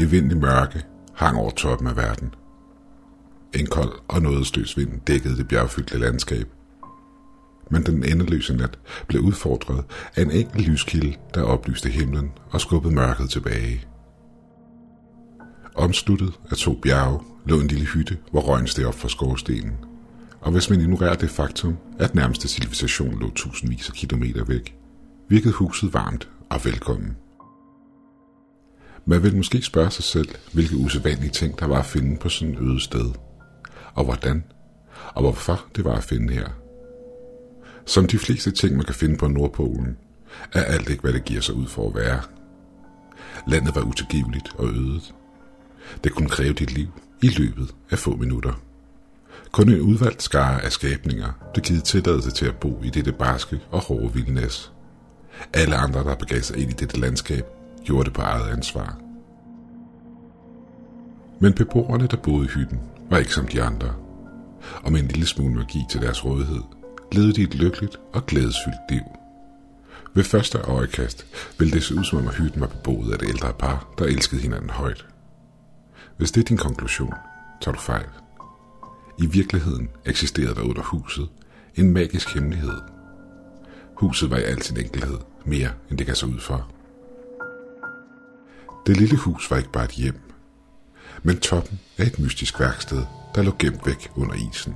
Evindelig mørke hang over toppen af verden. En kold og nådesløs vind dækkede det bjergfyldte landskab. Men den endeløse nat blev udfordret af en enkelt lyskilde, der oplyste himlen og skubbede mørket tilbage. Omsluttet af to bjerge lå en lille hytte, hvor røgen steg op fra skorstenen. Og hvis man ignorerer det faktum, at nærmeste civilisation lå tusindvis af kilometer væk, virkede huset varmt og velkommen. Man vil måske spørge sig selv, hvilke usædvanlige ting der var at finde på sådan et øde sted, og hvordan, og hvorfor det var at finde her. Som de fleste ting, man kan finde på Nordpolen, er alt ikke, hvad det giver sig ud for at være. Landet var utilgiveligt og ødet. Det kunne kræve dit liv i løbet af få minutter. Kun en udvalgt skare af skabninger blev givet tilladelse til at bo i dette barske og hårde vildnæs. Alle andre, der begav sig ind i dette landskab, gjorde det på eget ansvar. Men beboerne, der boede i hytten, var ikke som de andre. Og med en lille smule magi til deres rådighed, levede de et lykkeligt og glædesfyldt liv. Ved første øjekast ville det se ud som om, at hytten var beboet af et ældre par, der elskede hinanden højt. Hvis det er din konklusion, tager du fejl. I virkeligheden eksisterede der under huset en magisk hemmelighed. Huset var i al sin enkelhed mere, end det kan se ud for. Det lille hus var ikke bare et hjem, men toppen af et mystisk værksted, der lå gemt væk under isen.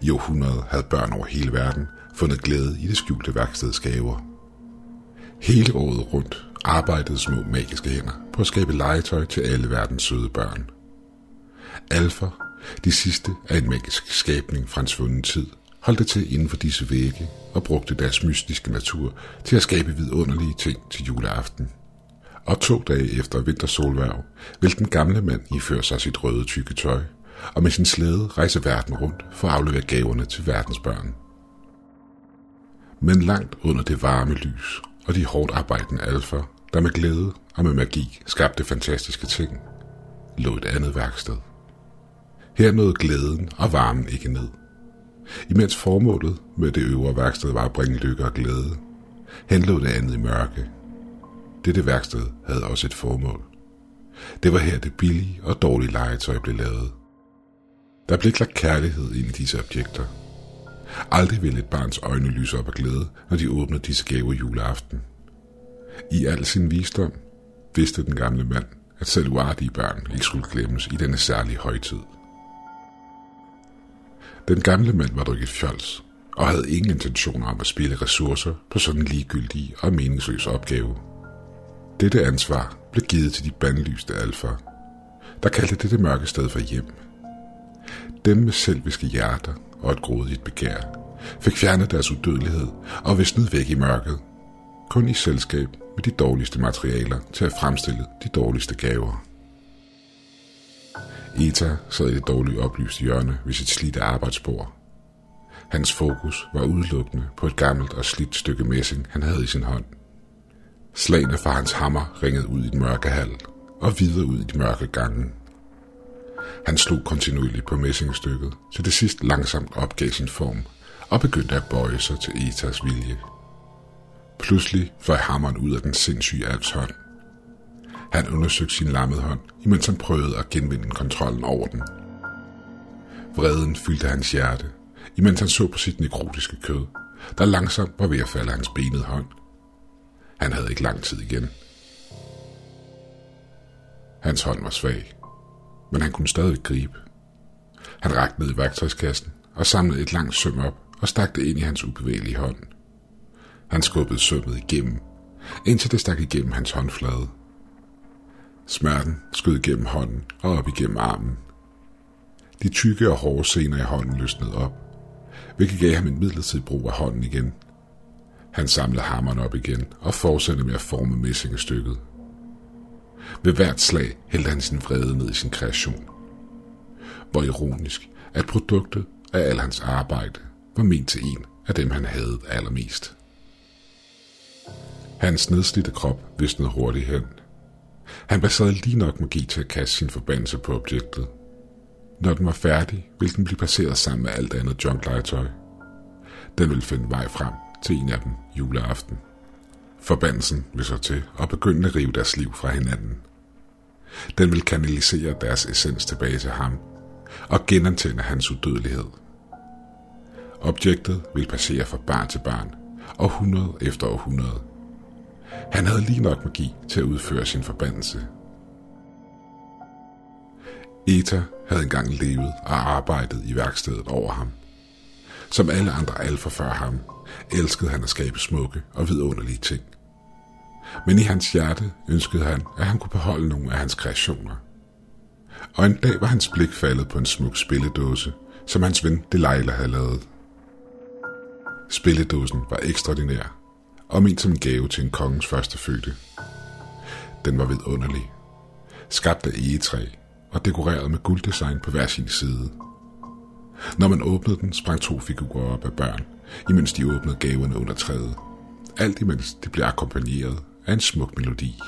I århundrede havde børn over hele verden fundet glæde i det skjulte værksteds gaver. Hele året rundt arbejdede små magiske hænder på at skabe legetøj til alle verdens søde børn. Alfa, de sidste af en magisk skabning fra en svunden tid, holdt det til inden for disse vægge og brugte deres mystiske natur til at skabe vidunderlige ting til juleaften – og to dage efter vintersolværv vil den gamle mand iføre sig sit røde tykke tøj, og med sin slæde rejse verden rundt for at aflevere gaverne til verdens børn. Men langt under det varme lys og de hårdt arbejdende alfa, der med glæde og med magi skabte fantastiske ting, lå et andet værksted. Her nåede glæden og varmen ikke ned. Imens formålet med det øvre værksted var at bringe lykke og glæde, hen lå det andet i mørke dette værksted havde også et formål. Det var her det billige og dårlige legetøj blev lavet. Der blev klart lagt kærlighed ind i disse objekter. Aldrig ville et barns øjne lyse op af glæde, når de åbnede disse gaver juleaften. I al sin visdom vidste den gamle mand, at selv uartige børn ikke skulle glemmes i denne særlige højtid. Den gamle mand var dog ikke fjols, og havde ingen intention om at spille ressourcer på sådan en ligegyldig og meningsløs opgave – dette ansvar blev givet til de bandlyste alfa, der kaldte dette mørke sted for hjem. Dem med selviske hjerter og et grådigt begær fik fjernet deres udødelighed og visnet væk i mørket, kun i selskab med de dårligste materialer til at fremstille de dårligste gaver. Eta sad i det dårligt oplyste hjørne ved sit slidte arbejdsbord. Hans fokus var udelukkende på et gammelt og slidt stykke messing, han havde i sin hånd – Slagene fra hans hammer ringede ud i den mørke hal og videre ud i de mørke gange. Han slog kontinuerligt på messingstykket, så det sidst langsomt opgav sin form og begyndte at bøje sig til Etas vilje. Pludselig fløj hammeren ud af den sindssyge alps hånd. Han undersøgte sin lammede hånd, imens han prøvede at genvinde kontrollen over den. Vreden fyldte hans hjerte, imens han så på sit nekrotiske kød, der langsomt var ved at falde hans benede hånd – han havde ikke lang tid igen. Hans hånd var svag, men han kunne stadig gribe. Han rakte ned i værktøjskassen og samlede et langt søm op og stak det ind i hans ubevægelige hånd. Han skubbede sømmet igennem, indtil det stak igennem hans håndflade. Smerten skød igennem hånden og op igennem armen. De tykke og hårde sener i hånden løsnede op, hvilket gav ham en midlertidig brug af hånden igen – han samlede hammeren op igen og fortsatte med at forme messingestykket. Ved hvert slag hældte han sin vrede ned i sin kreation. Hvor ironisk, at produktet af al hans arbejde var ment til en af dem, han havde allermest. Hans nedslidte krop visnede hurtigt hen. Han baserede lige nok magi til at kaste sin forbandelse på objektet. Når den var færdig, ville den blive placeret sammen med alt andet junklegetøj. Den ville finde vej frem til en af dem juleaften. Forbandelsen vil så til at begynde at rive deres liv fra hinanden. Den vil kanalisere deres essens tilbage til ham og genantænde hans udødelighed. Objektet vil passere fra barn til barn, århundrede efter århundrede. Han havde lige nok magi til at udføre sin forbandelse. Eta havde engang levet og arbejdet i værkstedet over ham. Som alle andre alfer før ham, elskede han at skabe smukke og vidunderlige ting. Men i hans hjerte ønskede han, at han kunne beholde nogle af hans kreationer. Og en dag var hans blik faldet på en smuk spilledåse, som hans ven Delilah havde lavet. Spilledåsen var ekstraordinær, og ment som en gave til en kongens første fødte. Den var vidunderlig, skabt af egetræ og dekoreret med gulddesign på hver sin side. Når man åbnede den, sprang to figurer op af børn, imens de åbnede gaverne under træet. Alt imens de blev akkompagneret af en smuk melodi.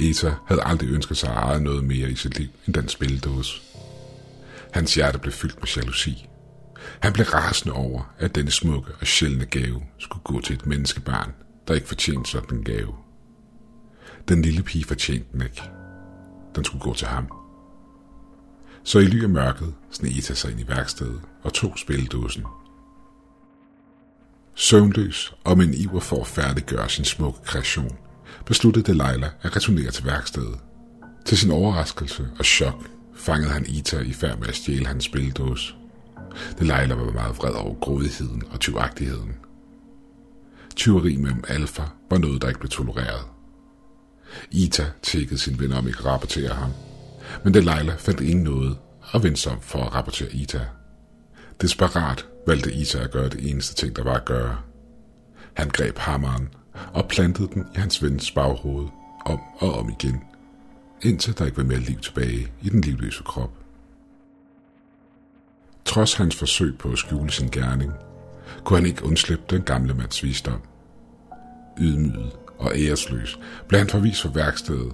Eta havde aldrig ønsket sig at eje noget mere i sit liv end den spildåse. Hans hjerte blev fyldt med jalousi. Han blev rasende over, at denne smukke og sjældne gave skulle gå til et menneskebarn, der ikke fortjente sådan en gave. Den lille pige fortjente den ikke. Den skulle gå til ham. Så i ly af mørket sneg Ita sig ind i værkstedet og tog spildåsen. Søvnløs og med en iver for at færdiggøre sin smukke kreation, besluttede Delilah at returnere til værkstedet. Til sin overraskelse og chok fangede han Ita i færd med at stjæle hans spildåse. Delilah var meget vred over grådigheden og tyvagtigheden. Tyveri mellem alfa var noget, der ikke blev tolereret. Ita tækkede sin ven om ikke at rapportere ham, men Delilah fandt ingen noget og vendte sig for at rapportere Ita. Desperat valgte Ita at gøre det eneste ting, der var at gøre. Han greb hammeren og plantede den i hans vens baghoved om og om igen, indtil der ikke var mere liv tilbage i den livløse krop. Trods hans forsøg på at skjule sin gerning, kunne han ikke undslippe den gamle mands visdom. Ydmyget og æresløs blev han forvist fra værkstedet,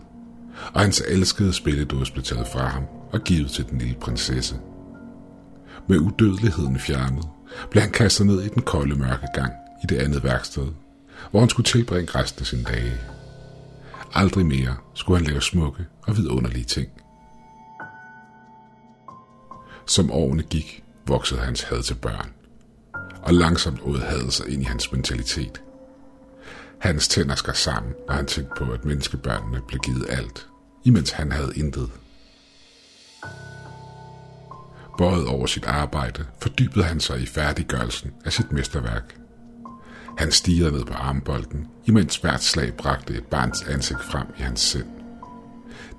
og hans elskede spilledås blev taget fra ham og givet til den lille prinsesse. Med udødeligheden fjernet, blev han kastet ned i den kolde mørke gang i det andet værksted, hvor han skulle tilbringe resten af sine dage. Aldrig mere skulle han lave smukke og vidunderlige ting. Som årene gik, voksede hans had til børn, og langsomt åd hadet sig ind i hans mentalitet. Hans tænder skar sammen, når han tænkte på, at menneskebørnene blev givet alt, imens han havde intet. Bøjet over sit arbejde, fordybede han sig i færdiggørelsen af sit mesterværk. Han stirrede ned på armbolden, imens hvert slag bragte et barns ansigt frem i hans sind.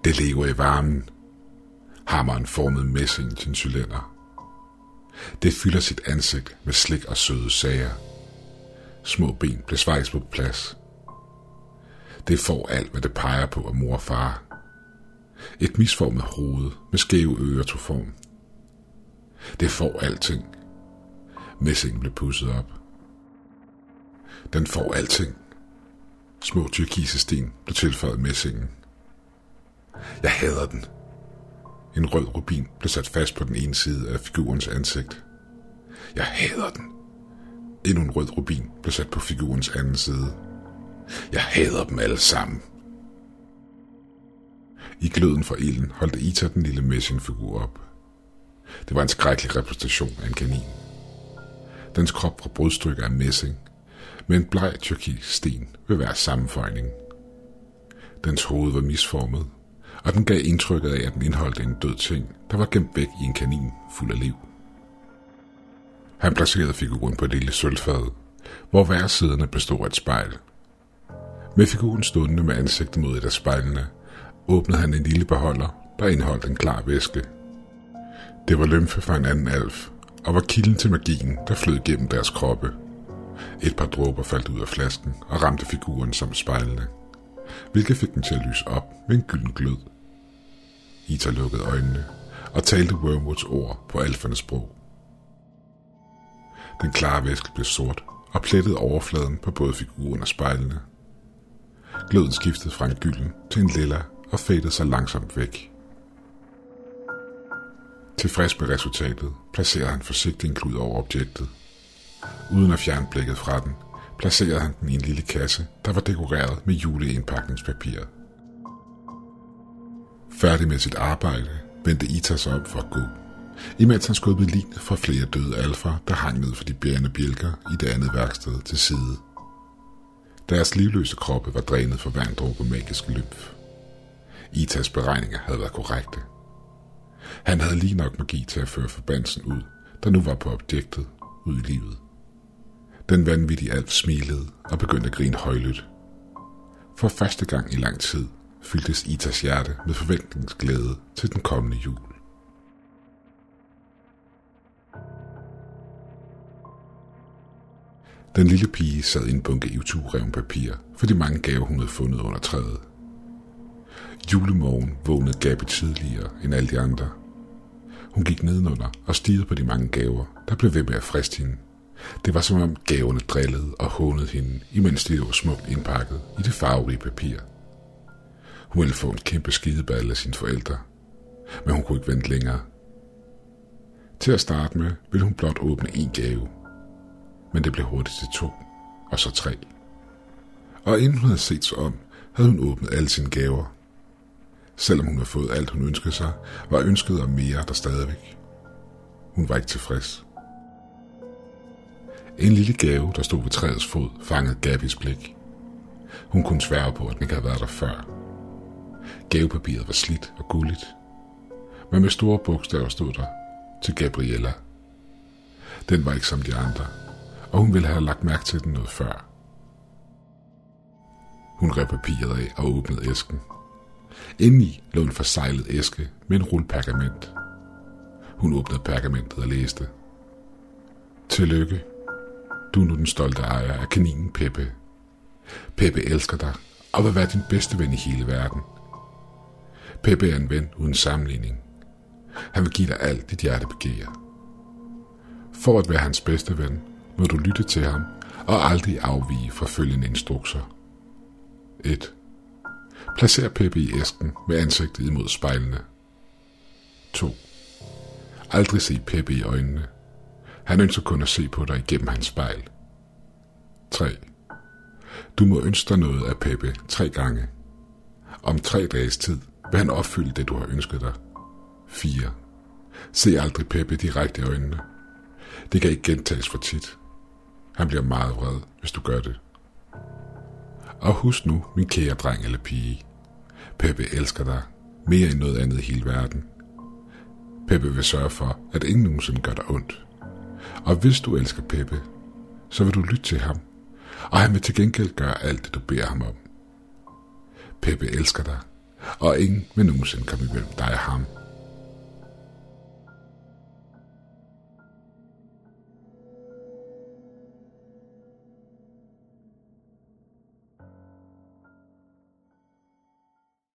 Det lever i varmen. Hammeren formede messingen til en cylinder. Det fylder sit ansigt med slik og søde sager. Små ben blev svejs på plads. Det får alt, hvad det peger på af mor og far. Et misformet hoved med skæve ører tog form. Det får alting. Messingen blev pusset op. Den får alting. Små tyrkise sten blev tilføjet messingen. Jeg hader den. En rød rubin blev sat fast på den ene side af figurens ansigt. Jeg hader den. Endnu en rød rubin blev sat på figurens anden side. Jeg hader dem alle sammen. I gløden fra ilden holdt Ita den lille messingfigur op. Det var en skrækkelig repræsentation af en kanin. Dens krop var brudstykker af messing, med en bleg tyrkisk sten ved hver sammenføjning. Dens hoved var misformet, og den gav indtrykket af, at den indeholdte en død ting, der var gemt væk i en kanin fuld af liv. Han placerede figuren på et lille sølvfad, hvor hver siderne bestod af et spejl. Med figuren stående med ansigtet mod et af spejlene, åbnede han en lille beholder, der indeholdt en klar væske. Det var lymfe fra en anden alf, og var kilden til magien, der flød gennem deres kroppe. Et par dråber faldt ud af flasken og ramte figuren som spejlene, hvilket fik den til at lyse op med en gylden glød. Ita lukkede øjnene og talte Wormwoods ord på alfernes sprog. Den klare væske blev sort og plettede overfladen på både figuren og spejlene. Gløden skiftede fra en gylden til en lilla og fadede sig langsomt væk. Tilfreds med resultatet placerede han forsigtigt en klud over objektet. Uden at fjerne blikket fra den, placerede han den i en lille kasse, der var dekoreret med juleindpakningspapir. Færdig med sit arbejde, vendte Ita sig om for at gå, imens han skubbede linet fra flere døde alfa, der hang ned for de bærende bjælker i det andet værksted til side. Deres livløse kroppe var drænet for hver en dråbe magisk lymf. Itas beregninger havde været korrekte. Han havde lige nok magi til at føre forbandelsen ud, der nu var på objektet ud i livet. Den vanvittige alf smilede og begyndte at grine højlydt. For første gang i lang tid fyldtes Itas hjerte med forventningsglæde til den kommende jul. Den lille pige sad i en bunke i papir for de mange gaver, hun havde fundet under træet. Julemorgen vågnede Gabi tidligere end alle de andre. Hun gik nedenunder og stirrede på de mange gaver, der blev ved med at friste hende. Det var som om gaverne drillede og hånede hende, imens de lå smukt indpakket i det farverige papir. Hun ville få en kæmpe skideball af sine forældre, men hun kunne ikke vente længere. Til at starte med ville hun blot åbne en gave, men det blev hurtigt til to, og så tre. Og inden hun havde set sig om, havde hun åbnet alle sine gaver. Selvom hun havde fået alt, hun ønskede sig, var ønsket om mere der stadigvæk. Hun var ikke tilfreds. En lille gave, der stod ved træets fod, fangede Gabis blik. Hun kunne svære på, at den ikke havde været der før. Gavepapiret var slidt og gulligt, men med store bogstaver stod der til Gabriella. Den var ikke som de andre, og hun ville have lagt mærke til den noget før. Hun rev papiret af og åbnede æsken. Indeni lå en forsejlet æske med en rulle pergament. Hun åbnede pergamentet og læste. Tillykke. Du er nu den stolte ejer af kaninen Peppe. Peppe elsker dig og vil være din bedste ven i hele verden. Peppe er en ven uden sammenligning. Han vil give dig alt dit hjerte begærer. For at være hans bedste ven, må du lytte til ham og aldrig afvige fra følgende instrukser. 1. Placer Peppe i æsken med ansigtet imod spejlene. 2. Aldrig se Peppe i øjnene. Han ønsker kun at se på dig igennem hans spejl. 3. Du må ønske dig noget af Peppe tre gange. Om tre dages tid vil han opfylde det, du har ønsket dig. 4. Se aldrig Peppe direkte i øjnene. Det kan ikke gentages for tit. Han bliver meget vred, hvis du gør det. Og husk nu, min kære dreng eller pige. Peppe elsker dig mere end noget andet i hele verden. Peppe vil sørge for, at ingen nogensinde gør dig ondt. Og hvis du elsker Peppe, så vil du lytte til ham, og han vil til gengæld gøre alt det, du beder ham om. Peppe elsker dig, og ingen vil nogensinde komme imellem dig og ham.